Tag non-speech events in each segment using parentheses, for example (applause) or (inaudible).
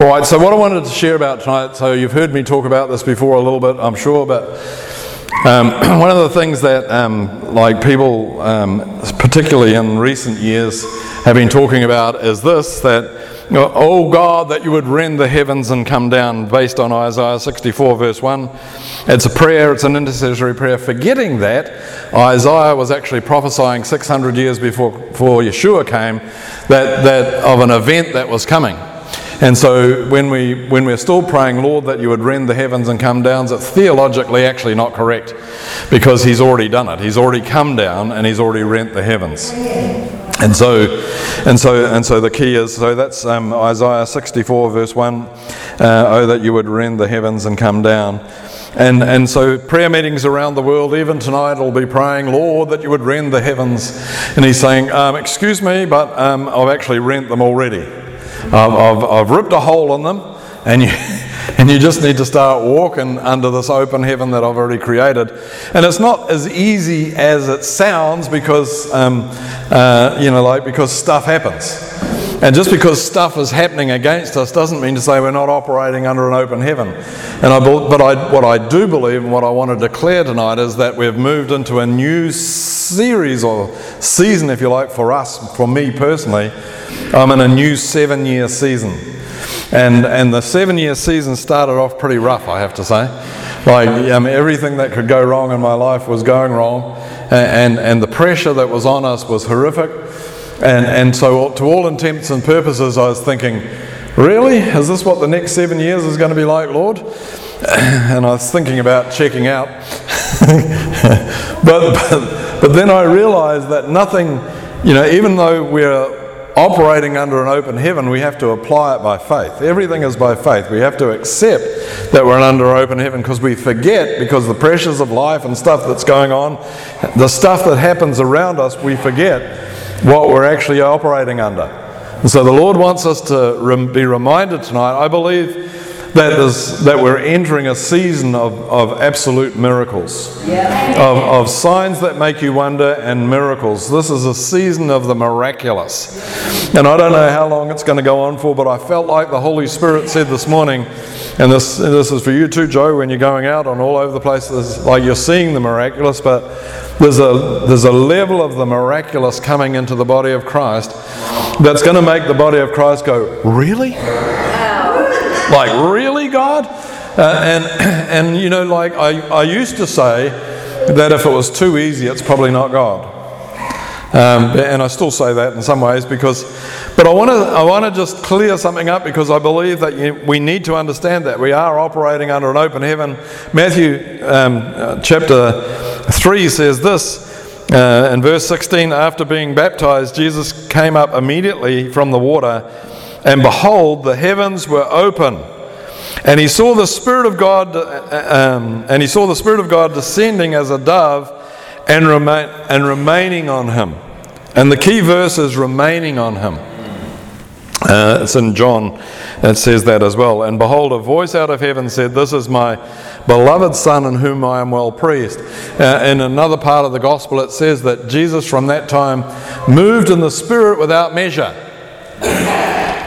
All right, so what I wanted to share about tonight, so you've heard me talk about this before a little bit, I'm sure, but um, (clears throat) one of the things that um, like people, um, particularly in recent years, have been talking about is this, that, know, oh God, that you would rend the heavens and come down, based on Isaiah 64 verse 1. It's a prayer, it's an intercessory prayer, forgetting that Isaiah was actually prophesying 600 years before, before Yeshua came, that, that of an event that was coming. And so when, we, when we're still praying, Lord, that you would rend the heavens and come down, it's theologically actually not correct because he's already done it. He's already come down and he's already rent the heavens. And so, and so, and so the key is so that's um, Isaiah 64, verse 1 uh, Oh, that you would rend the heavens and come down. And, and so, prayer meetings around the world, even tonight, will be praying, Lord, that you would rend the heavens. And he's saying, um, Excuse me, but um, I've actually rent them already. I've, I've, I've ripped a hole in them, and you, (laughs) and you just need to start walking under this open heaven that I've already created. And it's not as easy as it sounds because, um, uh, you know, like because stuff happens. And just because stuff is happening against us doesn't mean to say we're not operating under an open heaven. And I, but I, what I do believe and what I want to declare tonight is that we've moved into a new series or season, if you like, for us, for me personally. I'm in a new seven year season. And, and the seven year season started off pretty rough, I have to say. Like um, everything that could go wrong in my life was going wrong. And, and the pressure that was on us was horrific. And, and so, to all intents and purposes, I was thinking, really? Is this what the next seven years is going to be like, Lord? (sighs) And I was thinking about checking out. (laughs) but, but, but then I realized that nothing, you know, even though we're operating under an open heaven, we have to apply it by faith. Everything is by faith. We have to accept that we're under open heaven because we forget, because the pressures of life and stuff that's going on, the stuff that happens around us, we forget what we're actually operating under. And so the Lord wants us to be reminded tonight. I believe that, that we're entering a season of, of absolute miracles, yeah. of, of signs that make you wonder and miracles. This is a season of the miraculous. And I don't know how long it's going to go on for, but I felt like the Holy Spirit said this morning, and this, this is for you too, Joe, when you're going out on all over the place, like you're seeing the miraculous, but there's a, there's a level of the miraculous coming into the body of Christ that's going to make the body of Christ go, Really? Like, really, God? Uh, and, (clears throat) and, you know, like I, I used to say that if it was too easy, it's probably not God. Um, and I still say that in some ways because, but I want to I want to just clear something up because I believe that you, we need to understand that we are operating under an open heaven. Matthew um, uh, chapter three says this uh, in verse 16. After being baptized, Jesus came up immediately from the water, and behold, the heavens were open. And he saw the Spirit of God, uh, um, and he saw the Spirit of God descending as a dove and, remain, and remaining on him. And the key verse is remaining on him. Uh, it's in John, it says that as well. And behold, a voice out of heaven said, This is my beloved Son in whom I am well pleased. Uh, in another part of the gospel, it says that Jesus from that time moved in the Spirit without measure.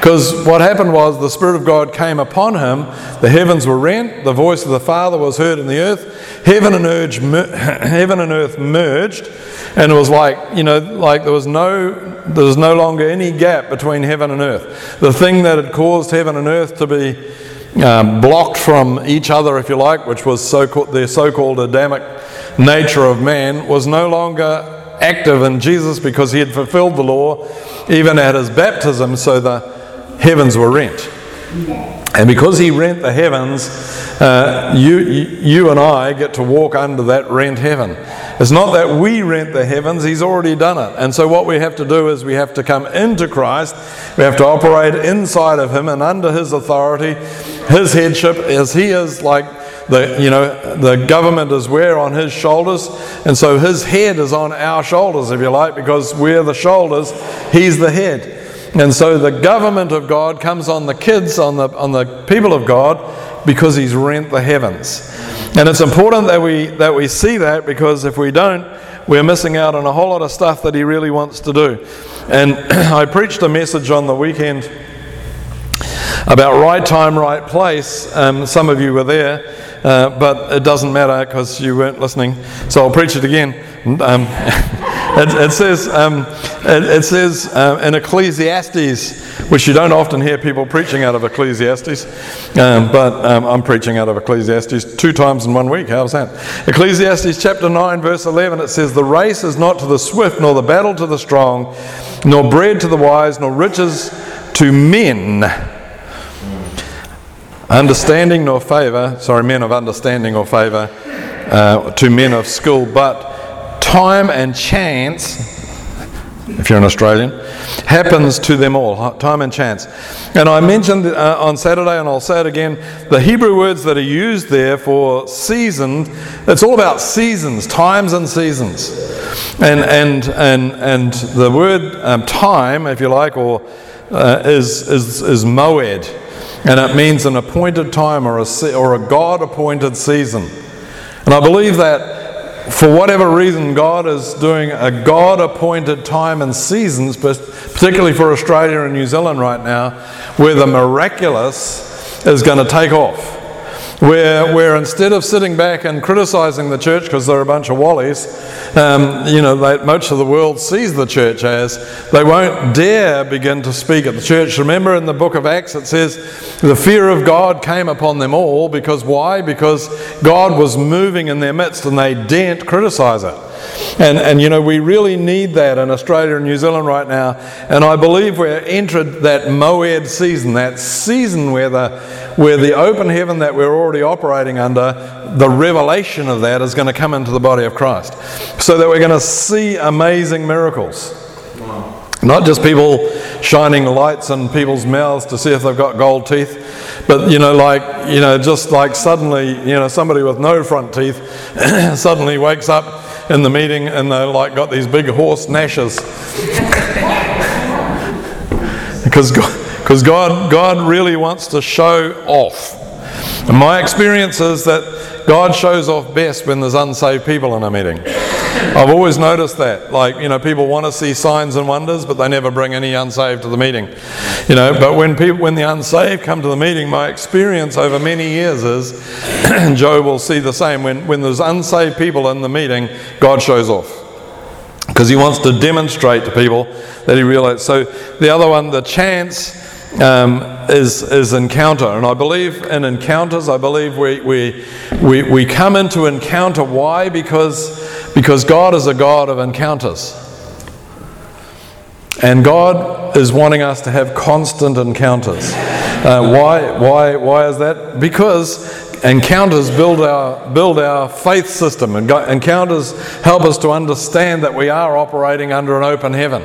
Because what happened was the Spirit of God came upon him, the heavens were rent, the voice of the Father was heard in the earth, heaven and earth, (clears throat) heaven and earth merged, and it was like, you know, like there was no there was no longer any gap between heaven and earth. The thing that had caused heaven and earth to be um, blocked from each other, if you like, which was so the so-called Adamic nature of man, was no longer active in Jesus because he had fulfilled the law even at his baptism. So the heavens were rent. And because he rent the heavens, uh, you, you and I get to walk under that rent heaven. It's not that we rent the heavens, he's already done it. And so, what we have to do is we have to come into Christ, we have to operate inside of him and under his authority, his headship, as he is like the, you know, the government is where on his shoulders, and so his head is on our shoulders, if you like, because we're the shoulders, he's the head. And so the government of God comes on the kids, on the, on the people of God, because He's rent the heavens. And it's important that we, that we see that because if we don't, we're missing out on a whole lot of stuff that He really wants to do. And (clears throat) I preached a message on the weekend about right time, right place. Um, some of you were there, uh, but it doesn't matter because you weren't listening. So I'll preach it again. Um, (laughs) it, it, says, um, it, it, says uh, in Ecclesiastes, which you don't often hear people preaching out of Ecclesiastes, um, but um, I'm preaching out of Ecclesiastes two times in one week. How's that? Ecclesiastes chapter 9, verse 11, it says, The race is not to the swift, nor the battle to the strong, nor bread to the wise, nor riches to men understanding nor favour, sorry, men of understanding or favour, uh, to men of skill, but time and chance, if you're an Australian, happens to them all. Time and chance. And I mentioned uh, on Saturday, and I'll say it again, the Hebrew words that are used there for season, it's all about seasons, times and seasons. And, and, and, and the word um, time, if you like, or uh, is, is, is moed and it means an appointed time or a, or a God appointed season. And I believe that for whatever reason, God is doing a God appointed time and seasons, but particularly for Australia and New Zealand right now, where the miraculous is going to take off where, where instead of sitting back and criticizing the church because they're a bunch of wallies, um, you know, they, much of the world sees the church as, they won't dare begin to speak at the church. Remember in the book of Acts it says, the fear of God came upon them all because why? Because God was moving in their midst and they daren't criticize it. And, and you know, we really need that in Australia and New Zealand right now. And I believe we're entered that Moed season, that season where the, where the open heaven that we're already operating under, the revelation of that is going to come into the body of Christ. So that we're going to see amazing miracles. Not just people shining lights in people's mouths to see if they've got gold teeth, but you know, like, you know, just like suddenly, you know, somebody with no front teeth (clears throat) suddenly wakes up in the meeting and they like got these big horse gnashes. (laughs) because God, because God, God really wants to show off. And my experience is that God shows off best when there's unsaved people in a meeting. I've always noticed that. Like, you know, people want to see signs and wonders, but they never bring any unsaved to the meeting. You know, but when people when the unsaved come to the meeting, my experience over many years is, and (clears throat) Joe will see the same, when, when there's unsaved people in the meeting, God shows off. Because he wants to demonstrate to people that he realizes. So the other one, the chance um, is, is encounter. And I believe in encounters, I believe we, we, we, we come into encounter. Why? Because, because God is a God of encounters. And God is wanting us to have constant encounters. Uh, why, why, why is that? Because encounters build our, build our faith system, and encounters help us to understand that we are operating under an open heaven.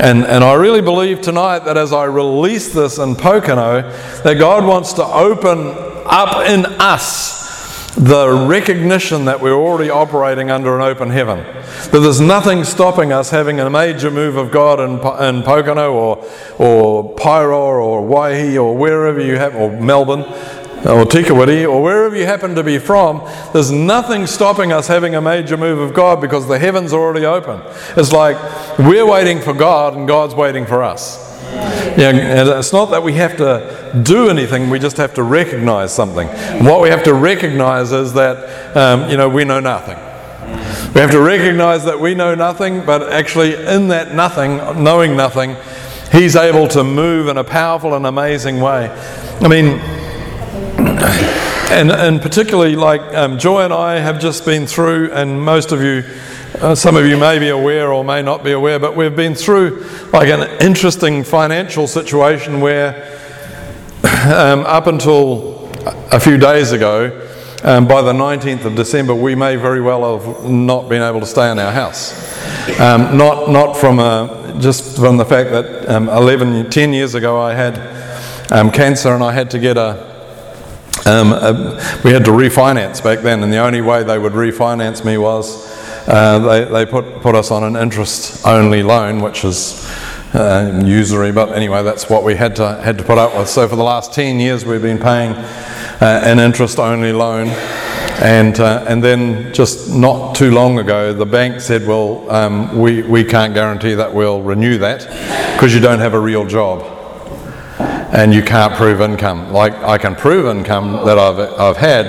And, and I really believe tonight that as I release this in Pokeno, that God wants to open up in us the recognition that we're already operating under an open heaven. That there's nothing stopping us having a major move of God in, in Pokeno or, or Pyro or Waihi or wherever you have, or Melbourne or Tikawiti, or wherever you happen to be from, there's nothing stopping us having a major move of God because the heavens are already open. It's like we're waiting for God and God's waiting for us. Yeah, and it's not that we have to do anything, we just have to recognize something. What we have to recognize is that, um, you know, we know nothing. We have to recognize that we know nothing, but actually, in that nothing, knowing nothing, He's able to move in a powerful and amazing way. I mean, and, and particularly like um, Joy and I have just been through, and most of you, uh, some of you may be aware or may not be aware, but we've been through like an interesting financial situation where um, up until a few days ago, um, by the 19th of December, we may very well have not been able to stay in our house. Um, not, not from a, just from the fact that um, 11, 10 years ago I had um, cancer and I had to get a, um, uh, we had to refinance back then, and the only way they would refinance me was uh, they, they put, put us on an interest only loan, which is uh, usury, but anyway, that's what we had to, had to put up with. So for the last 10 years, we've been paying uh, an interest only loan. And, uh, and then just not too long ago, the bank said, Well, um, we, we can't guarantee that we'll renew that because you don't have a real job. And you can't prove income. Like I can prove income that I've, I've had,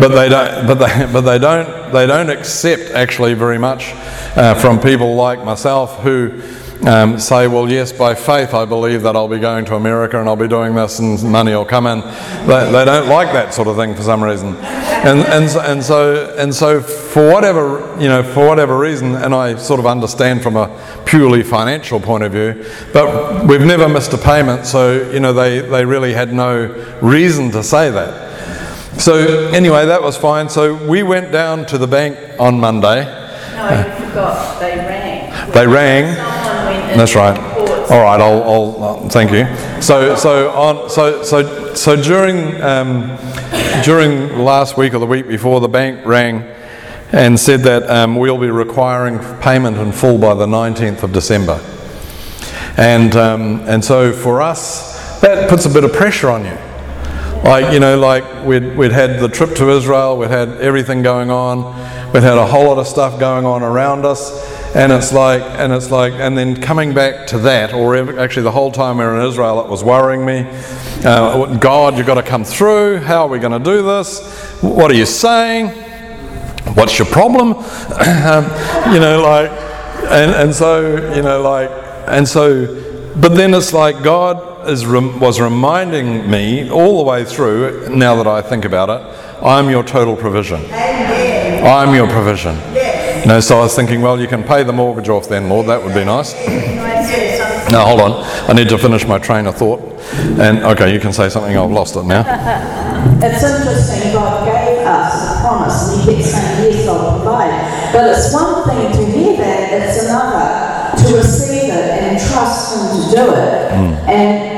but they don't. But they, but they don't. They don't accept actually very much uh, from people like myself who um, say, well, yes, by faith I believe that I'll be going to America and I'll be doing this and money will come in. They, they don't like that sort of thing for some reason, and and so, and so and so for whatever you know for whatever reason, and I sort of understand from a purely financial point of view, but we've never missed a payment, so you know they they really had no reason to say that. So anyway, that was fine. So we went down to the bank on Monday. No, you forgot. They rang. They rang. That's right. All right, I'll, I'll uh, thank you. So, so on, so, so, so during um, during last week or the week before, the bank rang and said that um, we'll be requiring payment in full by the 19th of December. And um, and so for us, that puts a bit of pressure on you. Like, you know, like we'd, we'd had the trip to Israel, we'd had everything going on, we'd had a whole lot of stuff going on around us, and it's like, and it's like, and then coming back to that, or actually the whole time we were in Israel, it was worrying me. Uh, God, you've got to come through. How are we going to do this? What are you saying? What's your problem? um, (clears throat) you know, like, and, and so, you know, like, and so, but then it's like God is was reminding me all the way through, now that I think about it, I'm your total provision. I'm your provision. You know, so I was thinking, well, you can pay the mortgage off then, Lord, that would be nice. Can I say something? Now, hold on, I need to finish my train of thought. And okay, you can say something, I've lost it now. (laughs) It's interesting, God gave us a promise and He kept saying, Yes, I'll provide. But it's one thing to hear that, it's another to receive it and trust Him to do it. Hmm. And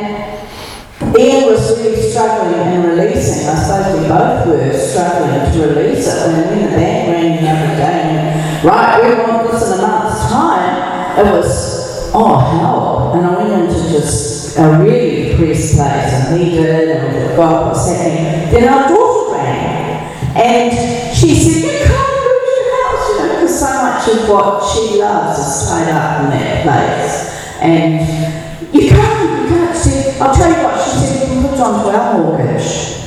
Ian was really struggling and releasing. I suppose we both were struggling to release it. When when the bank rang the other day, and, right, we want this in a month's time, it was, oh, hell. And I went into just a really depressed place, and he did, and God was happening. Then our daughter rang, and she said, You can't lose your house, you know, because so much of what she loves is tied up in that place. And you can't, you can't. I'll tell you what, she said, we can put onto our mortgage.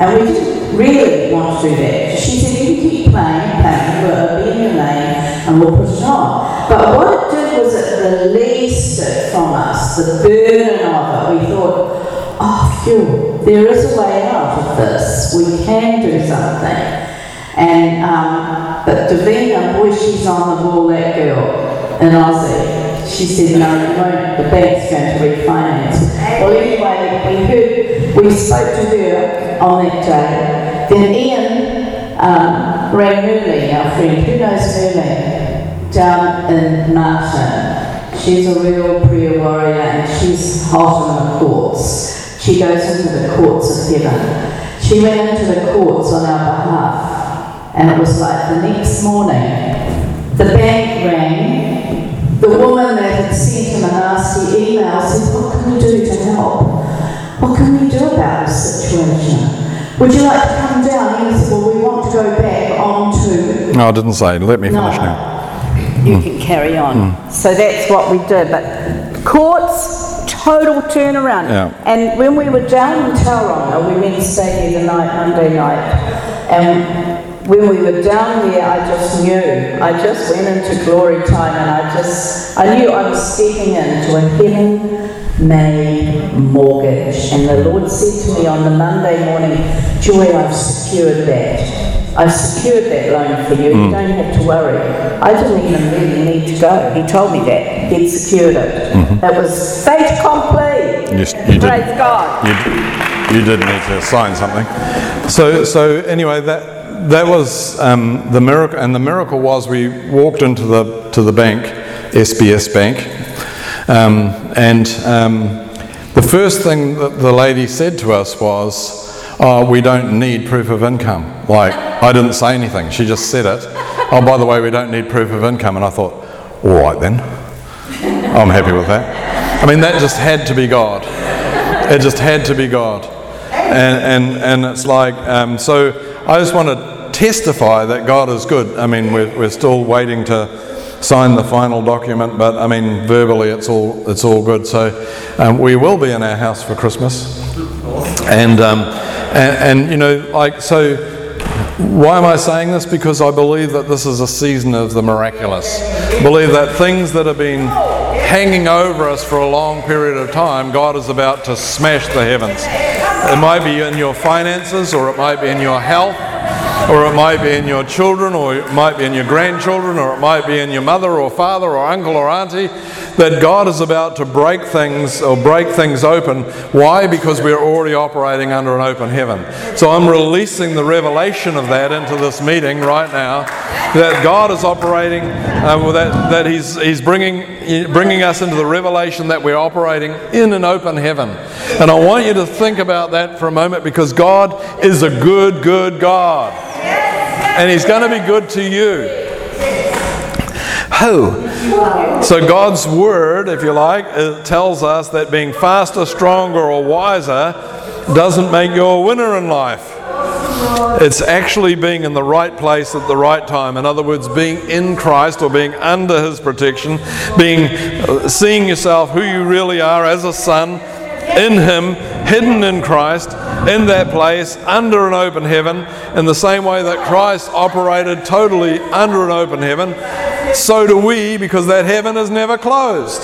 And we didn't really want to do that. She said, you can keep playing, paying, we'll and we'll put it on. But what it did was it released it from us, the burden of it. We thought, oh, phew, there is a way out of this. We can do something. And, um, but Davina, boy, she's on the ball, that girl, in Aussie. She said, no, you won't, the bank's going to refinance. Well, anyway, we heard, we spoke to her on that day. Then Ian um, rang Merlin, our friend. Who knows Merlin? Down in Martin. She's a real prayer warrior and she's hot in the courts. She goes into the courts of heaven. She went into the courts on our behalf. And it was like the next morning, the bank rang. The woman that had sent him a nasty email said, What can we do to help? What can we do about this situation? Would you like to come down? He said, Well, we want to go back No, I didn't say, let me finish no. now. You can carry on. Hmm. So that's what we did. But courts, total turnaround. Yeah. And when we were down in Tauranga, we went to stay there the night, Monday night. And when we were down there, I just knew. I just went into glory time and I just, I knew I was stepping into a heaven made mortgage. And the Lord said to me on the Monday morning, Joy, I've secured that. I've secured that loan for you. You don't have to worry. I didn't even really need to go. He told me that. He'd secured it. That was fait accompli. You, s- you did. Praise God. You, d- you did need to sign something. So, so anyway, that that was um, the miracle, and the miracle was we walked into the to the bank, SBS Bank, um, and um, the first thing that the lady said to us was, "Oh, we don't need proof of income." Like I didn't say anything; she just said it. Oh, by the way, we don't need proof of income, and I thought, all right then. I'm happy with that. I mean, that just had to be God. It just had to be God. And, and, and it's like, um, so I just want to testify that God is good. I mean, we're, we're still waiting to, sign the final document, but I mean, verbally, it's all it's all good. So um, we will be in our house for Christmas, and, um, and and you know, like so. Why am I saying this? Because I believe that this is a season of the miraculous. I believe that things that have been hanging over us for a long period of time, God is about to smash the heavens. It might be in your finances, or it might be in your health, or it might be in your children, or it might be in your grandchildren, or it might be in your mother or father or uncle or auntie, that God is about to break things or break things open. Why? Because we're already operating under an open heaven. So I'm releasing the revelation of that into this meeting right now. That God is operating, uh, that, that he's, he's bringing, bringing us into the revelation that we're operating in an open heaven. And I want you to think about that for a moment because God is a good, good God. And He's going to be good to you. Oh. So God's word, if you like, uh, tells us that being faster, stronger, or wiser doesn't make you a winner in life. It's actually being in the right place at the right time. In other words, being in Christ or being under His protection, being uh, seeing yourself who you really are as a son in Him, hidden in Christ, in that place, under an open heaven, in the same way that Christ operated totally under an open heaven, so do we, because that heaven is never closed.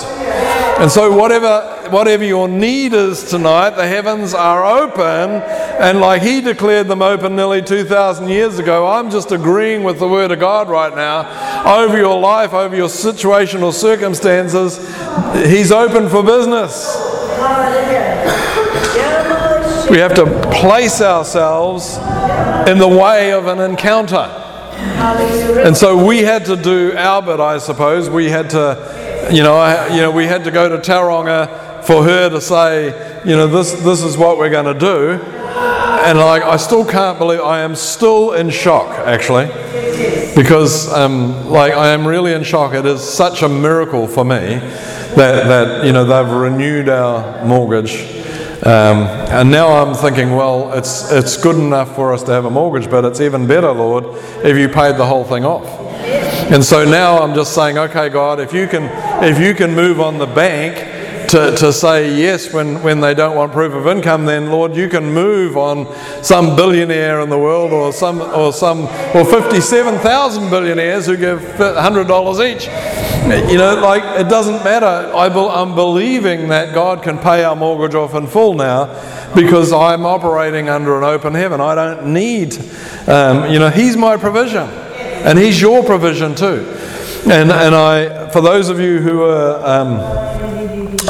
And so, whatever, whatever your need is tonight, the heavens are open. And like He declared them open nearly 2,000 years ago, I'm just agreeing with the Word of God right now over your life, over your situational circumstances. He's open for business. We have to place ourselves in the way of an encounter. And so we had to do our bit, I suppose. We had to, you know, I, you know, we had to go to Tauranga for her to say, you know, this this is what we're going to do. And like, I still can't believe I am still in shock, actually, because um, like I am really in shock. It is such a miracle for me that that you know they've renewed our mortgage um, and now I'm thinking, well, it's, it's good enough for us to have a mortgage, but it's even better, Lord, if you paid the whole thing off. And so now I'm just saying, okay, God, if you can, if you can move on the bank to, to say yes when, when they don't want proof of income, then Lord, you can move on some billionaire in the world or some or some or 57,000 billionaires who give $100 each. You know, like it doesn't matter. I am believing that God can pay our mortgage off in full now because I'm operating under an open heaven. I don't need, um, you know, He's my provision and He's your provision too. And, and I, for those of you who are um,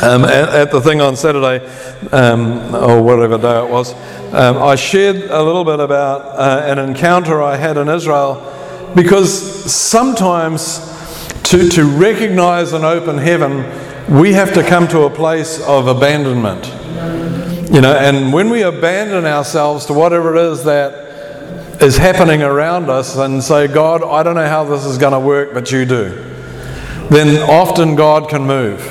um, at, at, the thing on Saturday, um, or whatever day it was, um, I shared a little bit about uh, an encounter I had in Israel because sometimes to, to recognize an open heaven, we have to come to a place of abandonment. You know, and when we abandon ourselves to whatever it is that is happening around us and say, God, I don't know how this is going to work, but you do, then often God can move.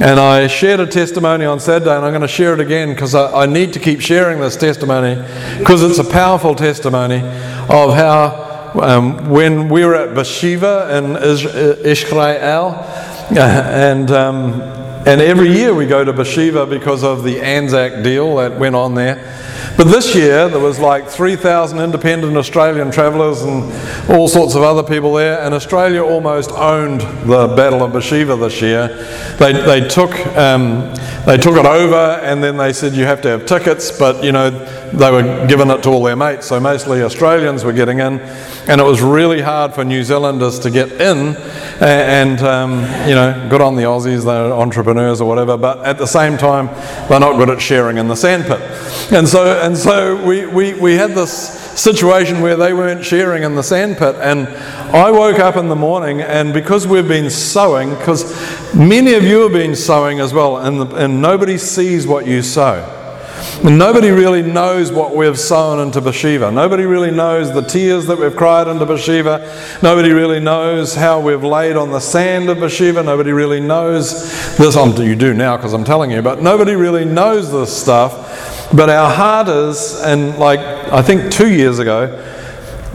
And I shared a testimony on Saturday, and I'm going to share it again because I, I, need to keep sharing this testimony because it's a powerful testimony of how um, when we were at Beersheba in Israel, (laughs) and um, and every year we go to Beersheba because of the Anzac deal that went on there. But this year there was like 3,000 independent Australian travellers and all sorts of other people there, and Australia almost owned the Battle of Beersheba this year. They, they, took, um, they took it over and then they said you have to have tickets, but you know, they were giving it to all their mates, so mostly Australians were getting in, and it was really hard for New Zealanders to get in. And, um, you know, good on the Aussies, they're entrepreneurs or whatever, but at the same time, they're not good at sharing in the sandpit. And so, and so we, we, we had this situation where they weren't sharing in the sandpit. And I woke up in the morning, and because we've been sowing, because many of you have been sowing as well, and, the, and nobody sees what you sow. Nobody really knows what we've sown into Beersheba. Nobody really knows the tears that we've cried into Beersheba. Nobody really knows how we've laid on the sand of Beersheba. Nobody really knows this. Um, you do now because I'm telling you, but nobody really knows this stuff. But our heart is, and like I think two years ago,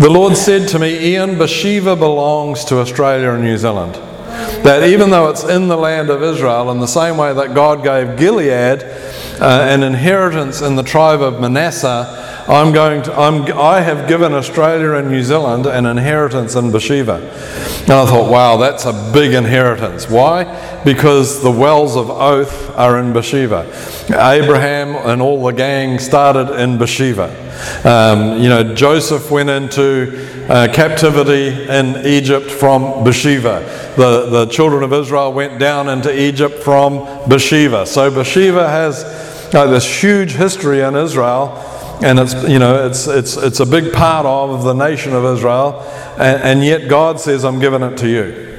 The Lord said to me, Ian, Beersheba belongs to Australia and New Zealand. That even though it's in the land of Israel, in the same way that God gave Gilead uh, an inheritance in the tribe of Manasseh, I'm going to, I'm, I have given Australia and New Zealand an inheritance in Beersheba. And I thought, wow, that's a big inheritance. Why? Because the wells of oath are in Beersheba. Abraham and all the gang started in Beersheba. Um, you know, Joseph went into uh, captivity in Egypt from Beersheba. The, the children of Israel went down into Egypt from Beersheba. So Beersheba has uh, this huge history in Israel and it's you know it's it's it's a big part of the nation of Israel, and, and, yet God says, "I'm giving it to you."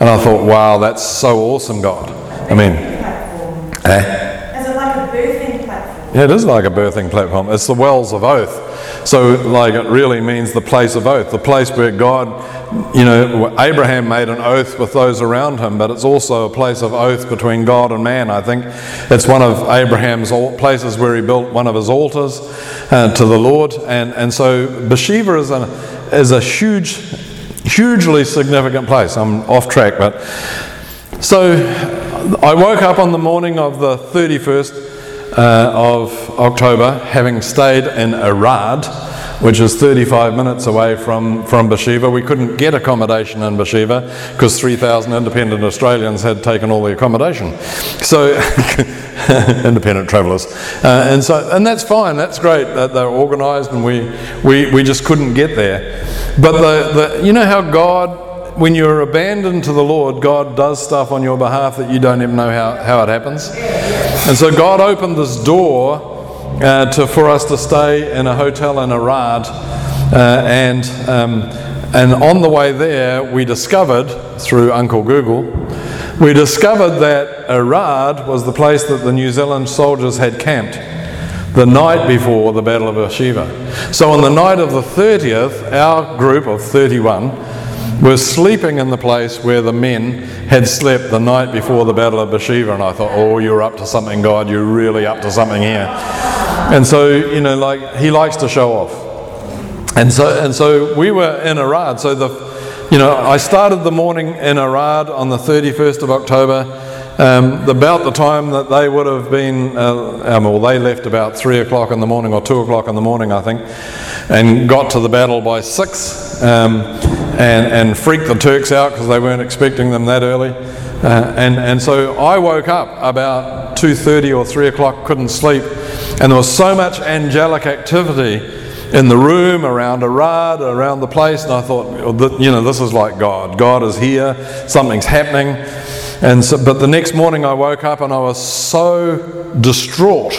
And I thought, "Wow, that's so awesome, God." I mean, eh? Is it like a birthing platform? Yeah, it is like a birthing platform. It's the wells of oath. So, like, it really means the place of oath, the place where God, you know, Abraham made an oath with those around him, but it's also a place of oath between God and man. I think it's one of Abraham's places where he built one of his altars uh, to the Lord. And, and so, Beersheba is a, is a huge, hugely significant place. I'm off track, but so I woke up on the morning of the 31st uh, of October, having stayed in Arad, which is 35 minutes away from, from Beersheba. We couldn't get accommodation in Beersheba because 3,000 independent Australians had taken all the accommodation. So, (laughs) independent travellers. Uh, and, so, and that's fine, that's great that they're organised and we, we, we just couldn't get there. But the, the, you know how God when you're abandoned to the Lord, God does stuff on your behalf that you don't even know how, how it happens. And so God opened this door uh, to, for us to stay in a hotel in Arad. Uh, and, um, and on the way there, we discovered, through Uncle Google, we discovered that Arad was the place that the New Zealand soldiers had camped the night before the Battle of Beersheba. So on the night of the 30th, our group of 31 were sleeping in the place where the men had slept the night before the Battle of Beersheba. And I thought, oh, you're up to something, God. You're really up to something here. And so, you know, like, he likes to show off. And so, and so we were in Arad. So, the, you know, I started the morning in Arad on the 31st of October. Um, about the time that they would have been, uh, um, well, they left about three o'clock in the morning or two o'clock in the morning, I think, and got to the battle by six. Um, and, and freaked the Turks out because they weren't expecting them that early. Uh, and, and so I woke up about 2.30 or 3 o'clock, couldn't sleep, and there was so much angelic activity in the room, around Arad, around the place, and I thought, you know, this is like God. God is here, something's happening. And so, but the next morning I woke up and I was so distraught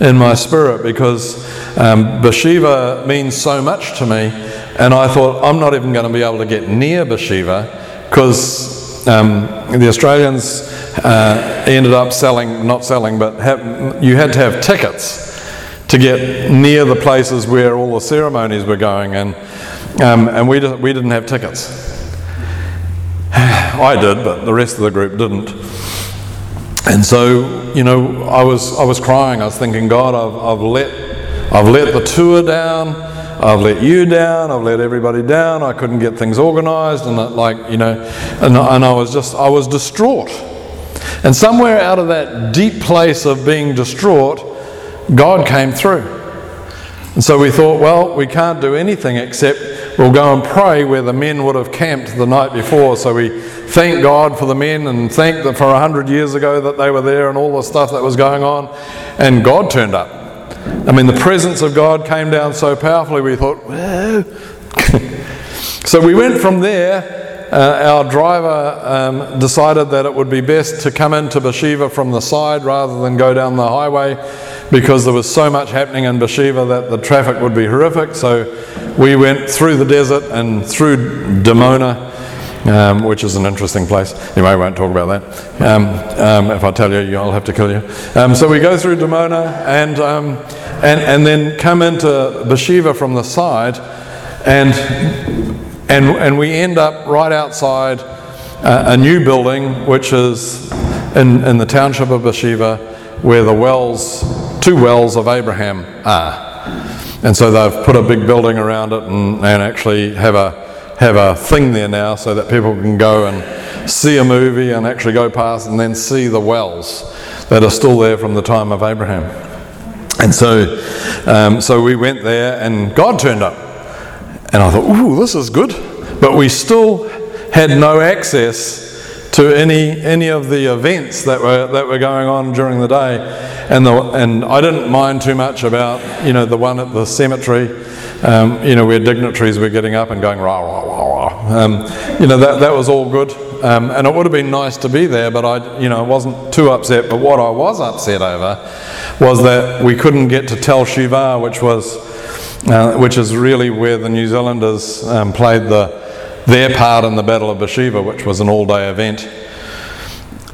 in my spirit because um, Beersheba means so much to me and I thought, I'm not even going to be able to get near Beersheba because um, the Australians uh, ended up selling, not selling, but you had to have tickets to get near the places where all the ceremonies were going, and, um, and we, we didn't have tickets. (sighs) I did, but the rest of the group didn't. And so, you know, I was, I was crying. I was thinking, God, I've, I've, let, I've let the tour down. I've let you down, I've let everybody down, I couldn't get things organized, and like, you know, and, and I was just, I was distraught. And somewhere out of that deep place of being distraught, God came through. And so we thought, well, we can't do anything except we'll go and pray where the men would have camped the night before. So we thank God for the men and thank them for a hundred years ago that they were there and all the stuff that was going on. And God turned up. I mean, the presence of God came down so powerfully, we thought, whoa. (laughs) so we went from there. Uh, our driver um, decided that it would be best to come into Beersheba from the side rather than go down the highway because there was so much happening in Beersheba that the traffic would be horrific. So we went through the desert and through Dimona um, which is an interesting place. Anyway, I won't talk about that. Um, um, if I tell you, I'll have to kill you. Um, so we go through Dimona and, um, and, and then come into Beersheba from the side, and, and, and we end up right outside uh, a new building, which is in, in the township of Beersheba, where the wells, two wells of Abraham are. And so they've put a big building around it and, and actually have a have a thing there now so that people can go and see a movie and actually go past and then see the wells that are still there from the time of Abraham. And so, um, so we went there and God turned up. And I thought, ooh, this is good. But we still had no access to any any of the events that were that were going on during the day, and the, and I didn't mind too much about you know the one at the cemetery, um, you know where dignitaries were getting up and going rah rah rah rah, um, you know that that was all good, um, and it would have been nice to be there, but I you know wasn't too upset. But what I was upset over was that we couldn't get to Tel Shiva, which was uh, which is really where the New Zealanders um, played the their part in the Battle of Beersheba, which was an all day event,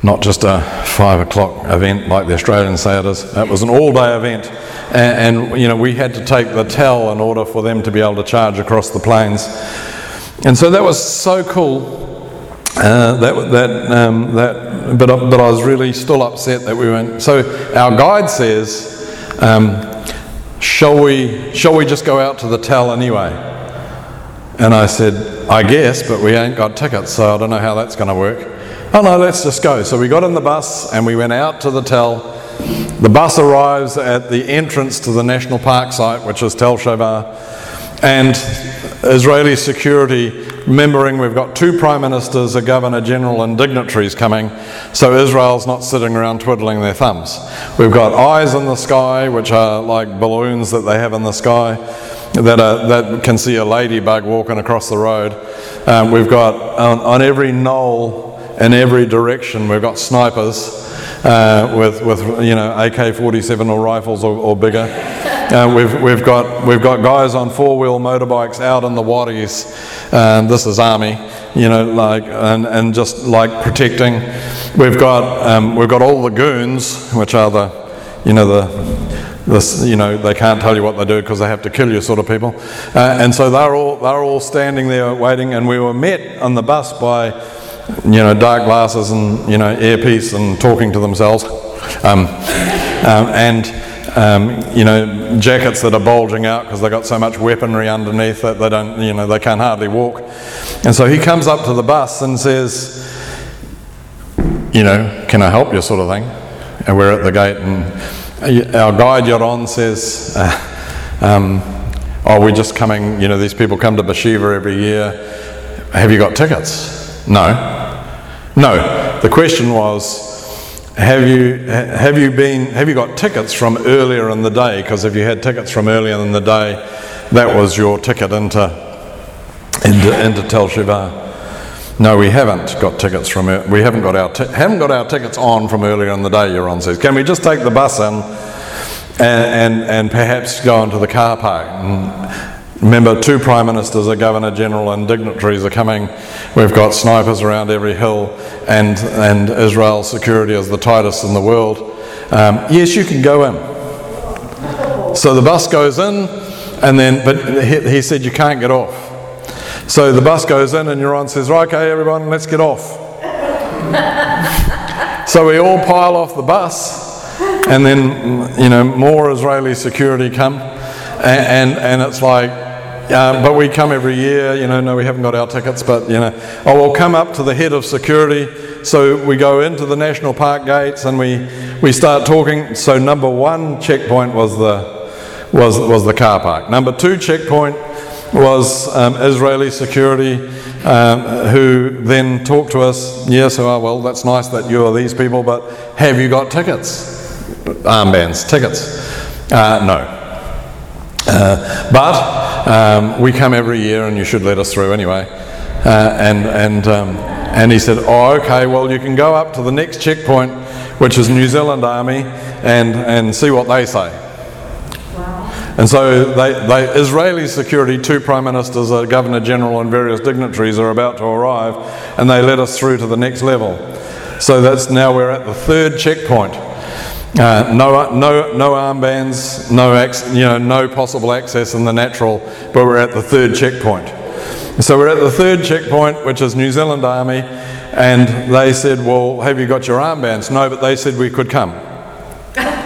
not just a five o'clock event like the Australians say it is. It was an all day event, and, and, you know we had to take the tell in order for them to be able to charge across the plains, and so that was so cool. Uh, that that um, that, but but I was really still upset that we went. So our guide says, um, "Shall we shall we just go out to the tell anyway?" And I said, I guess, but we ain't got tickets, so I don't know how that's going to work. Oh no, let's just go. So we got in the bus and we went out to the Tell. The bus arrives at the entrance to the national park site, which is Tel Shiva, and Israeli security, remembering we've got two prime ministers, a governor general, and dignitaries coming, so Israel's not sitting around twiddling their thumbs. We've got eyes in the sky, which are like balloons that they have in the sky that, that can see a ladybug walking across the road. Um, we've got on, on, every knoll in every direction, we've got snipers uh, with, with you know AK-47 or rifles or, or bigger. Uh, we've, we've, got, we've got guys on four-wheel motorbikes out in the wadis. Um, this is army, you know, like and, and just like protecting. We've got um, we've got all the goons, which are the, you know, the this, you know, they can't tell you what they do because they have to kill you, sort of people. Uh, and so they're all they're all standing there waiting, and we were met on the bus by, you know, dark glasses and you know earpiece and talking to themselves, um, um, and um, you know jackets that are bulging out because they've got so much weaponry underneath that they don't, you know, they can hardly walk. And so he comes up to the bus and says, you know, can I help you, sort of thing. And we're at the gate and our guide Yaron says, uh, um, "Oh, we're just coming. You know, these people come to Beersheba every year. Have you got tickets?" No, no. The question was, "Have you have you been have you got tickets from earlier in the day? Because if you had tickets from earlier in the day, that was your ticket into into, into Tel Shiva." No, we haven't got tickets from we haven't got our t- haven't got our tickets on from earlier in the day. Yaron says, can we just take the bus in and and, and perhaps go into the car park? Remember, two prime ministers, a governor general, and dignitaries are coming. We've got snipers around every hill, and and Israel security is the tightest in the world. Um, yes, you can go in. So the bus goes in, and then but he, he said you can't get off. So the bus goes in, and Yaron says, right, okay, everyone, let's get off. (laughs) so we all pile off the bus, and then, you know, more Israeli security come, and, and, and it's like, uh, but we come every year, you know, no, we haven't got our tickets, but, you know, oh, we'll come up to the head of security. So we go into the national park gates and we, we start talking. So, number one checkpoint was the, was, was the car park. Number two checkpoint was um, Israeli security um, who then talked to us. Yes, oh, well, that's nice that you are these people, but have you got tickets? Armbands, tickets? Uh, no. Uh, but um, we come every year and you should let us through anyway. Uh, and, and, um, and he said, Oh, okay, well, you can go up to the next checkpoint, which is New Zealand Army, and, and see what they say. And so they, they, Israeli security, two prime ministers, a governor general, and various dignitaries are about to arrive, and they let us through to the next level. So that's now we're at the third checkpoint. Uh, no, no, no armbands, no, you know, no possible access in the natural, but we're at the third checkpoint. So we're at the third checkpoint, which is New Zealand Army, and they said, Well, have you got your armbands? No, but they said we could come. (laughs)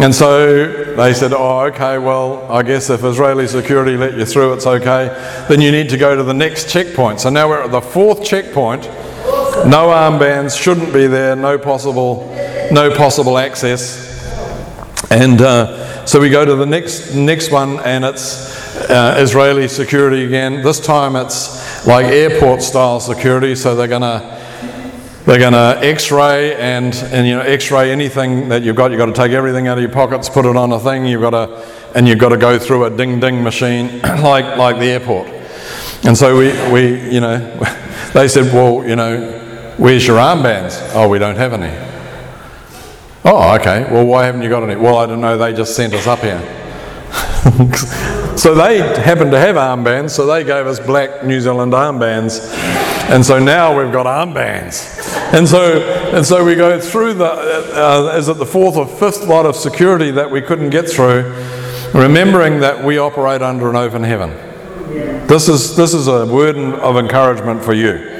And so they said, Oh, okay, well, I guess if Israeli security let you through, it's okay. Then you need to go to the next checkpoint. So now we're at the fourth checkpoint. No armbands, shouldn't be there, no possible, no possible access. And uh, so we go to the next next one, and it's uh, Israeli security again. This time it's like airport style security, so they're gonna they're going to X-ray and, and you know X-ray anything that you've got. You've got to take everything out of your pockets, put it on a thing. You've got to, and you've got to go through a ding-ding machine (clears throat) like like the airport. And so we, we you know (laughs) they said, well, you know, where's your armbands? Oh, we don't have any. Oh, okay. Well, why haven't you got any? Well, I don't know. They just sent us up here. (laughs) so they happened to have armbands, so they gave us black New Zealand armbands. And so now we've got armbands. And so, and so we go through the, uh, is it the fourth or fifth lot of security that we couldn't get through, remembering that we operate under an open heaven. This is, this is a word of encouragement for you.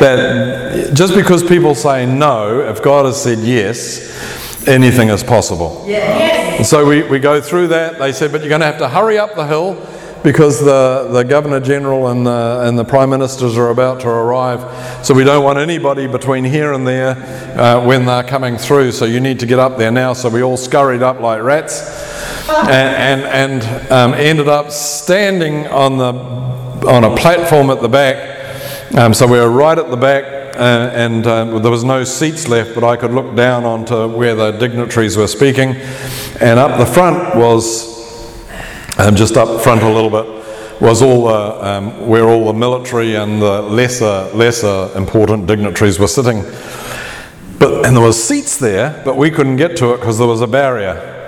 That just because people say no, if God has said yes, anything is possible. And so we, we go through that. They said, but you're going to have to hurry up the hill because the, the Governor General and the, and the Prime Ministers are about to arrive. So we don't want anybody between here and there uh, when they're coming through. So you need to get up there now. So we all scurried up like rats and, and, and um, ended up standing on, the, on a platform at the back. Um, so we were right at the back. Uh, and uh, there was no seats left, but I could look down onto where the dignitaries were speaking. And up the front was um, just up front a little bit was all the, um, where all the military and the lesser, lesser important dignitaries were sitting. But, and there was seats there, but we couldn't get to it because there was a barrier.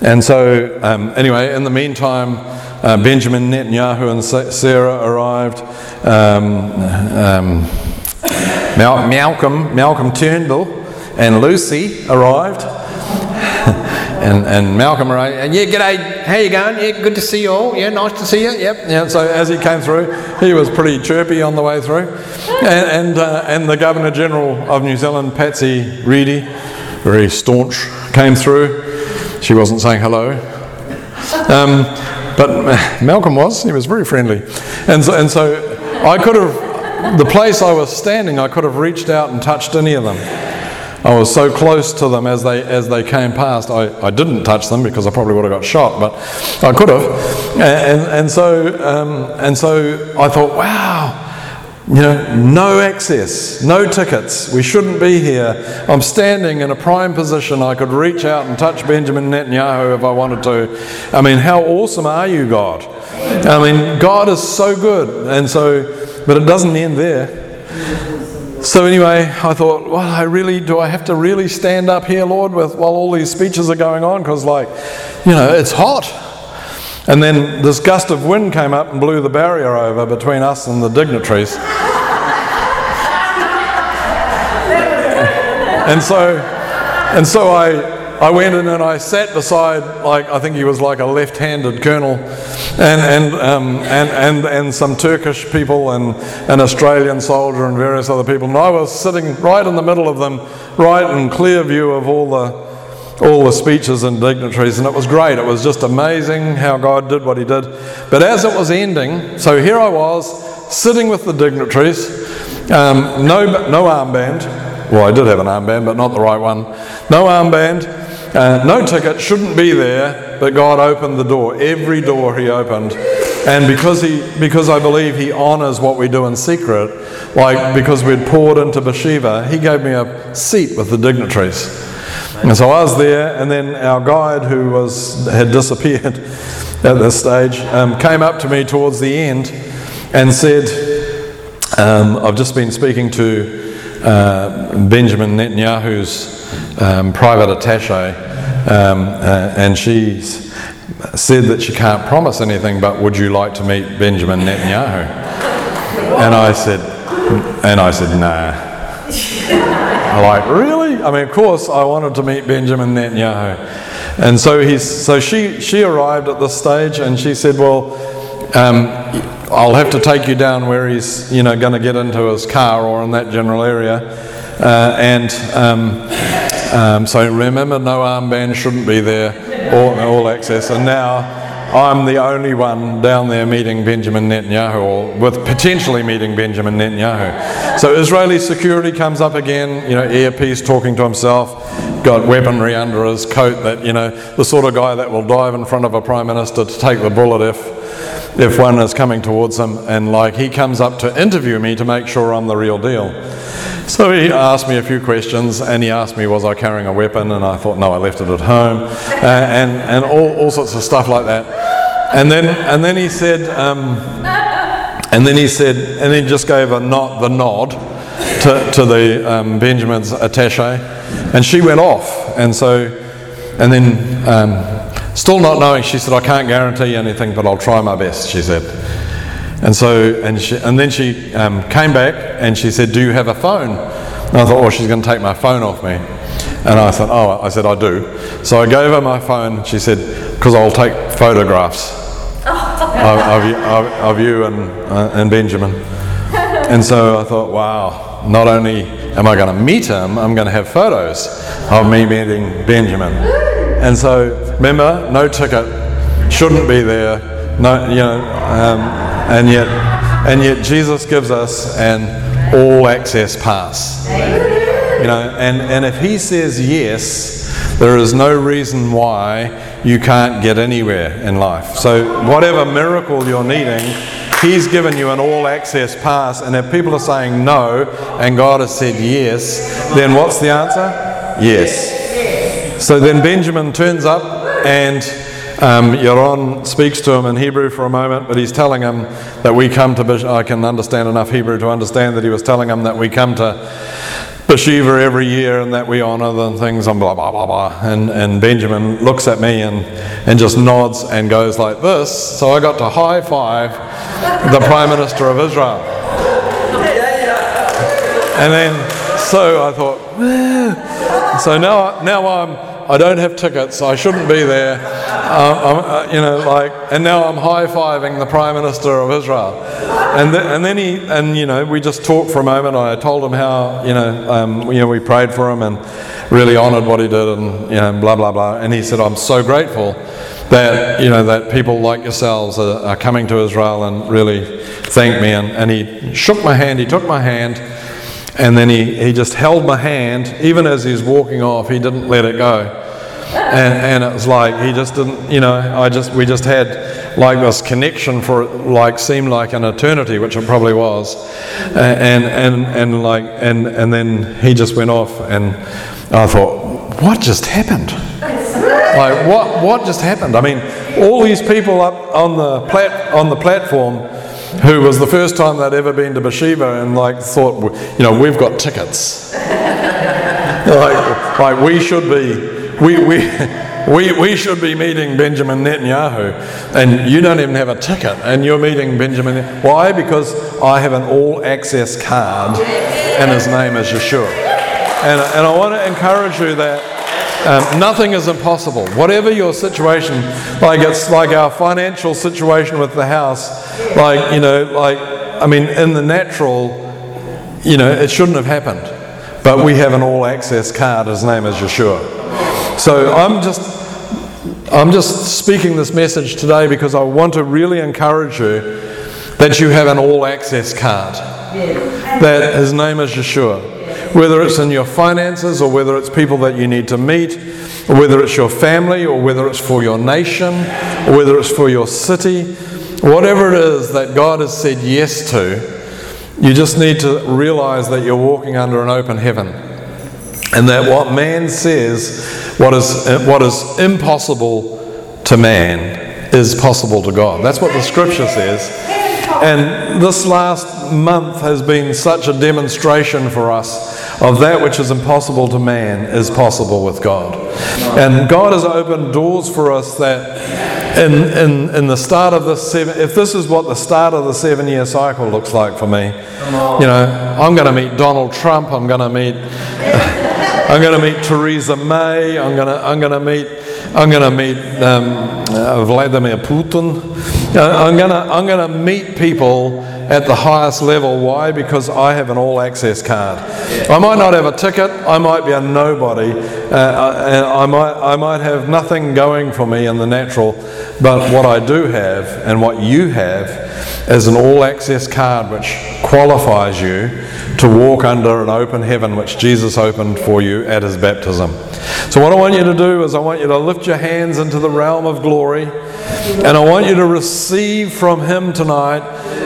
And so, um, anyway, in the meantime, uh, Benjamin Netanyahu and Sarah arrived. Um, um, Mal- Malcolm, Malcolm Turnbull and Lucy arrived. (laughs) and, and Malcolm arrived, and yeah, g'day, how you going? Yeah, good to see you all. Yeah, nice to see you. Yep. Yeah, so as he came through, he was pretty chirpy on the way through. (laughs) And, and, uh, and the Governor General of New Zealand, Patsy Reddy, very staunch, came through. She wasn't saying hello. Um, but Malcolm was, he was very friendly. And so, and so I could have, the place I was standing, I could have reached out and touched any of them. I was so close to them as they as they came past. I, I didn't touch them because I probably would have got shot, but I could have. And, and so um, and so I thought, wow. You know, no access, no tickets. We shouldn't be here. I'm standing in a prime position. I could reach out and touch Benjamin Netanyahu if I wanted to. I mean, how awesome are you, God? I mean, God is so good. And so, but it doesn't end there. So anyway, I thought, well, I really do. I have to really stand up here, Lord, with while all these speeches are going on, because like, you know, it's hot. And then this gust of wind came up and blew the barrier over between us and the dignitaries. and so, and so I, I went in and I sat beside, like I think he was like a left-handed colonel, and and um, and, and and some Turkish people and an Australian soldier and various other people, and I was sitting right in the middle of them, right in clear view of all the all the speeches and dignitaries, and it was great. It was just amazing how God did what He did. But as it was ending, so here I was sitting with the dignitaries, um, no no armband. Well, I did have an armband, but not the right one. No armband. Uh, no ticket, shouldn't be there, but God opened the door. Every door He opened. And because, he, because I believe He honours what we do in secret, like because we'd poured into Beersheba, He gave me a seat with the dignitaries. And so I was there, and then our guide, who was, had disappeared (laughs) at this stage, um, came up to me towards the end and said, um, I've just been speaking to uh, Benjamin Netanyahu's um, private attache, um, uh, and she said that she can't promise anything, but would you like to meet Benjamin Netanyahu? And I said, and I said, nah. Like, really? I mean, of course, I wanted to meet Benjamin Netanyahu. And so, he's, so she, she arrived at this stage and she said, well, um, I'll have to take you down where he's, you know, going to get into his car or in that general area. Uh, and um, Um, so remember, no armband shouldn't be there, all, all access. And now I'm the only one down there meeting Benjamin Netanyahu, or with potentially meeting Benjamin Netanyahu. So Israeli security comes up again, you know, earpiece talking to himself, got weaponry under his coat that, you know, the sort of guy that will dive in front of a prime minister to take the bullet if if one is coming towards him and like he comes up to interview me to make sure I'm the real deal. So he asked me a few questions and he asked me was I carrying a weapon and I thought no I left it at home uh, and, and all, all sorts of stuff like that. And then, and then he said, um, and then he said, and he just gave a nod, the nod to, to the um, Benjamin's attache, and she went off. And so, and then, um, still not knowing, she said, I can't guarantee anything, but I'll try my best, she said. And so, and, she, and then she um, came back and she said, Do you have a phone? And I thought, Oh, she's going to take my phone off me. And I said, Oh, I said, I do. So I gave her my phone. She said, Because I'll take photographs (laughs) of, of, of you and, uh, and Benjamin. And so I thought, wow, not only am I going to meet him, I'm going to have photos of me meeting Benjamin. And so, remember, no ticket, shouldn't be there, no, you know, um, and yet, and yet Jesus gives us an all access pass. You know, and, and if he says yes, there is no reason why you can't get anywhere in life. So, whatever miracle you're needing, He's given you an all access pass. And if people are saying no and God has said yes, then what's the answer? Yes. So then Benjamin turns up and um, Yaron speaks to him in Hebrew for a moment, but he's telling him that we come to. I can understand enough Hebrew to understand that he was telling him that we come to Beersheba every year and that we honour the things and blah blah blah blah. And, and Benjamin looks at me and, and just nods and goes like this. So I got to high five the Prime Minister of Israel. And then so I thought, so now now I'm I don't have tickets. I shouldn't be there. Um, uh, you know, like, and now I'm high fiving the Prime Minister of Israel. And, th- and then he, and you know, we just talked for a moment. I told him how, you know, um, you know, we prayed for him and really honoured what he did, and you know, blah blah blah. And he said, "I'm so grateful that you know that people like yourselves are, are coming to Israel and really thank me." And, and he shook my hand. He took my hand. And then he, he just held my hand, even as he's walking off, he didn't let it go. And, and it was like he just didn't, you know, I just, we just had like this connection for like seemed like an eternity, which it probably was. And, and, and like, and, and then he just went off and I thought, what just happened? Like, what, what just happened? I mean, all these people up on the, plat, on the platform who was the first time they'd ever been to Beersheba and like thought, you know, we've got tickets. (laughs) like, like we should be, we, we, we, we should be meeting Benjamin Netanyahu, and you don't even have a ticket, and you're meeting Benjamin. Why? Because I have an all access card, and his name is Yeshua. And, and I want to encourage you that um, nothing is impossible. Whatever your situation, like it's like our financial situation with the house, like, you know, like, I mean, in the natural, you know, it shouldn't have happened. But we have an all access card, his name is Yeshua. So I'm just, I'm just speaking this message today because I want to really encourage you that you have an all access card. That his name is Yeshua whether it's in your finances or whether it's people that you need to meet, or whether it's your family or whether it's for your nation or whether it's for your city, whatever it is that God has said yes to, you just need to realize that you're walking under an open heaven. And that what man says, what is, what is impossible to man, is possible to God. That's what the scripture says. And this last month has been such a demonstration for us of that which is impossible to man is possible with God. And God has opened doors for us that in, in, in the start of this seven, if this is what the start of the seven year cycle looks like for me, you know, I'm going to meet Donald Trump, I'm going to meet, (laughs) I'm going to meet Theresa May, I'm going to, I'm going to meet, I'm going to meet um, uh, Vladimir Putin. Uh, I'm going to, I'm going to meet people at the highest level. Why? Because I have an all access card. I might not have a ticket, I might be a nobody, uh, I, I, might, I might have nothing going for me in the natural, but what I do have and what you have is an all access card which qualifies you to walk under an open heaven which Jesus opened for you at his baptism. So, what I want you to do is, I want you to lift your hands into the realm of glory, and I want you to receive from him tonight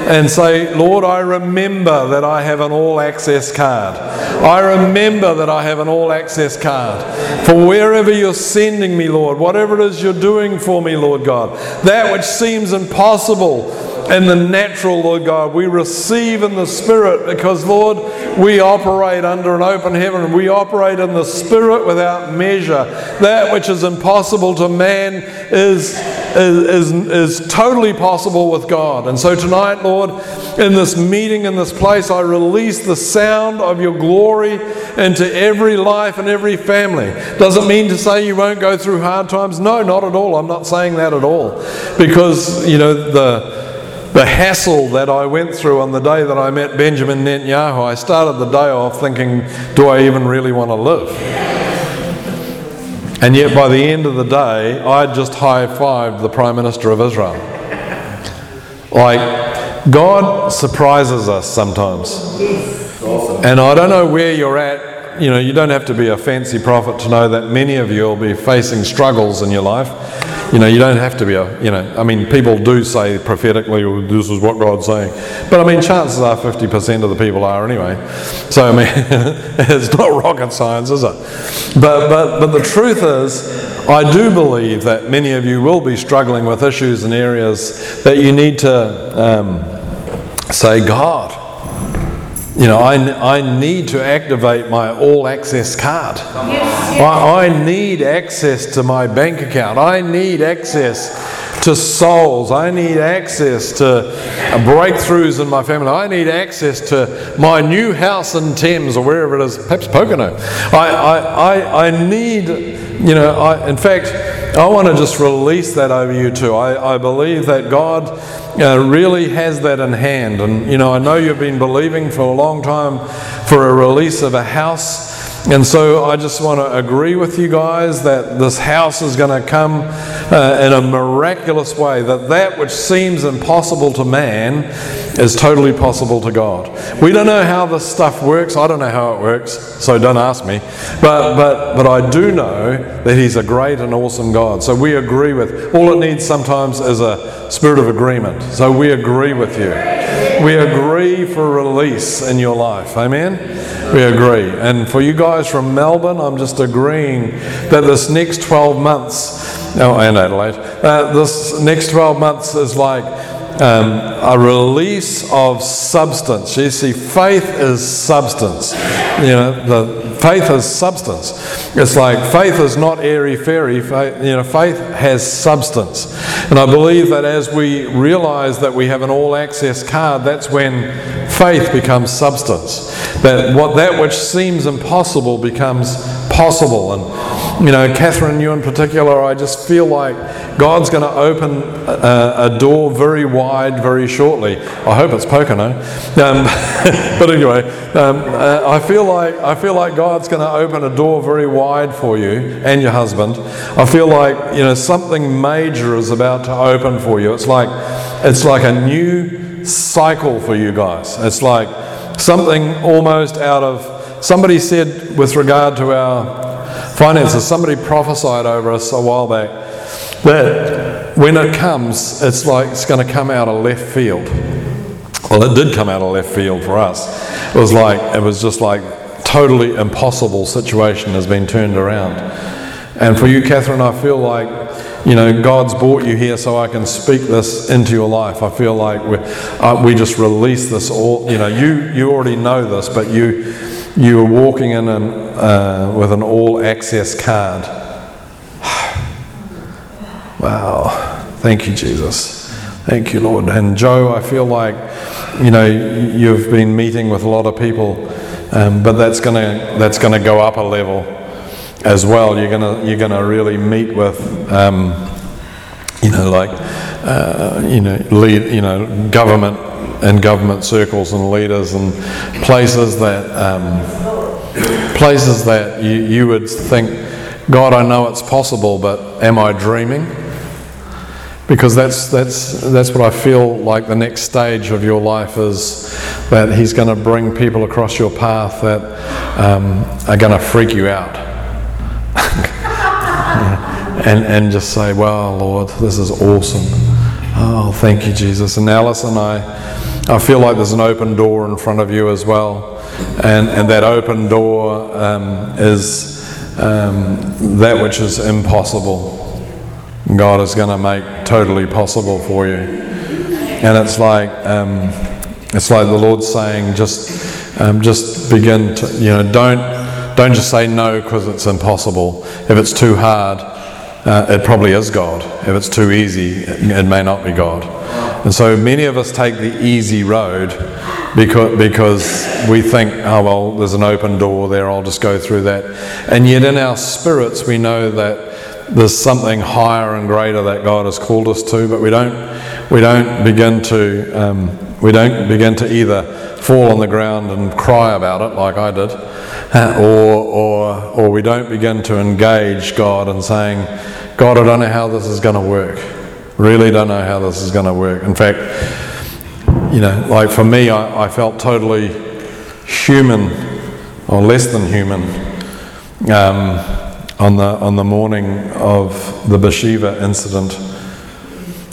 and say, Lord, I remember that I have an all access card. I remember that I have an all access card. For wherever you're sending me, Lord, whatever it is you're doing for me, Lord God, that which seems impossible in the natural, Lord God. We receive in the Spirit because, Lord, we operate under an open heaven. We operate in the Spirit without measure. That which is impossible to man is, is, is, is totally possible with God. And so tonight, Lord, in this meeting, in this place, I release the sound of your glory into every life and every family. Doesn't mean to say you won't go through hard times. No, not at all. I'm not saying that at all. Because, you know, the the hassle that I went through on the day that I met Benjamin Netanyahu, I started the day off thinking, do I even really want to live? And yet, by the end of the day, I'd just high fived the Prime Minister of Israel. Like, God surprises us sometimes. And I don't know where you're at. You know, you don't have to be a fancy prophet to know that many of you will be facing struggles in your life. You know, you don't have to be a, you know, I mean, people do say prophetically, well, this is what God's saying. But I mean, chances are 50% of the people are anyway. So, I mean, (laughs) it's not rocket science, is it? But, but, but the truth is, I do believe that many of you will be struggling with issues and areas that you need to um, say, God, you know, I, I need to activate my all access card. I, I need access to my bank account. I need access to souls. I need access to breakthroughs in my family. I need access to my new house in Thames or wherever it is, perhaps Pokeno. I, I, I, I need, you know, I, in fact, I want to just release that over you too. I, I believe that God uh, really has that in hand. And, you know, I know you've been believing for a long time for a release of a house. And so I just want to agree with you guys that this house is going to come uh, in a miraculous way, that that which seems impossible to man is totally possible to God. We don't know how this stuff works. I don't know how it works, so don't ask me. But, but, but I do know that He's a great and awesome God. So we agree with, all it needs sometimes is a spirit of agreement. So we agree with you. We agree for release in your life. Amen? We agree. And for you guys from Melbourne, I'm just agreeing that this next 12 months, oh, and Adelaide, uh, this next 12 months is like um, a release of substance. You see, faith is substance. You know, the faith is substance. It's like faith is not airy fairy. You know, faith has substance. And I believe that as we realize that we have an all access card, that's when faith becomes substance. That what that which seems impossible becomes possible. And you know, Catherine, you in particular, I just feel like God's going to open a, a, door very wide very shortly. I hope it's Pokeno, um, (laughs) but anyway, um, uh, I feel like I feel like God's going to open a door very wide for you and your husband. I feel like you know something major is about to open for you. It's like it's like a new cycle for you guys. It's like something almost out of. Somebody said with regard to our finances, somebody prophesied over us a while back that when it comes, it's like it's going to come out of left field. Well, it did come out of left field for us. It was like, it was just like totally impossible situation has been turned around. And for you, Catherine, I feel like, you know, God's brought you here so I can speak this into your life. I feel like we uh, we just release this all, you know, you, you already know this, but you, you are walking in an, uh, with an all access card. (sighs) wow. Thank you, Jesus. Thank you, Lord. And Joe, I feel like, you know, you've been meeting with a lot of people, um, but that's to that's to go up a level as well. You're to you're to really meet with, um, you know, like, uh, you know, lead, you know, government in government circles and leaders and places that um, places that you, you would think, God, I know it's possible, but am I dreaming? Because that's, that's, that's what I feel like the next stage of your life is that He's going to bring people across your path that um, are going to freak you out. (laughs) and, and just say, Wow, Lord, this is awesome. Oh, thank you, Jesus. And Alison, I, I feel like there's an open door in front of you as well. And, and that open door um, is um, that which is impossible. God is going to make totally possible for you. And it's like, um, it's like the Lord saying, just, um, just begin to, you know, don't, don't just say no because it's impossible. If it's too hard, uh, it probably is God. If it's too easy, it may not be God. And so many of us take the easy road because, because we think, oh, well, there's an open door there, I'll just go through that. And yet in our spirits, we know that there's something higher and greater that God has called us to, but we don't, we don't begin to, um, we don't begin to either fall on the ground and cry about it like I did, or, or, or we don't begin to engage God and saying, God, I don't know how this is going to work. Really don't know how this is going to work. In fact, you know, like for me, I, I felt totally human, or less than human, um, on the on the morning of the Beersheba incident.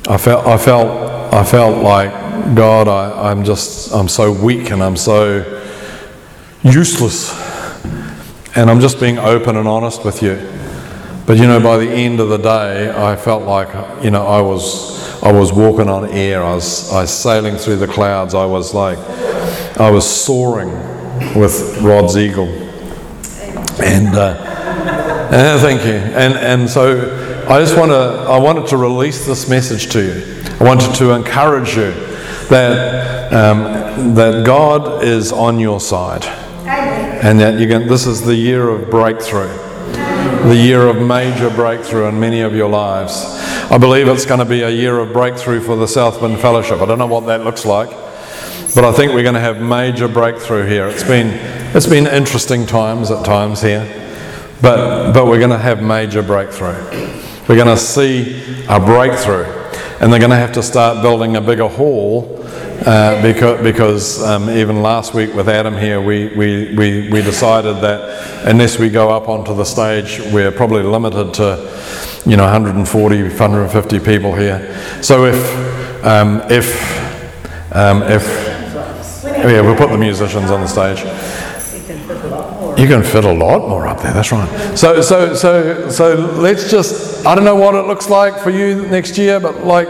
I felt I felt I felt like God. I, I'm just I'm so weak and I'm so useless, and I'm just being open and honest with you. But you know, by the end of the day, I felt like you know I was I was walking on air. I was, I was sailing through the clouds. I was like, I was soaring with Rod's eagle. And, uh, and thank you. And, and so I just want to, I wanted to release this message to you. I wanted to encourage you that, um, that God is on your side. And that you can, this is the year of breakthrough, the year of major breakthrough in many of your lives. I believe it's going to be a year of breakthrough for the Southland Fellowship. I don't know what that looks like, but I think we're going to have major breakthrough here. It's been, it's been interesting times at times here, but, but we're going to have major breakthrough. We're going to see a breakthrough, and they're going to have to start building a bigger hall uh, because, because um, even last week with Adam here, we, we, we, we decided that unless we go up onto the stage, we're probably limited to you know 140, 150 people here. So if um, if um, if yeah, we'll put the musicians on the stage. You can fit a lot more up there. That's right. So so so so let's just. I don't know what it looks like for you next year, but like,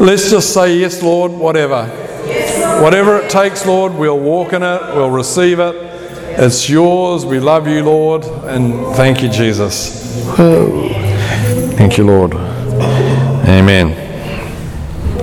let's just say yes, Lord, whatever. Whatever it takes, Lord, we'll walk in it. We'll receive it. It's yours. We love you, Lord, and thank you, Jesus. Thank you, Lord. Amen.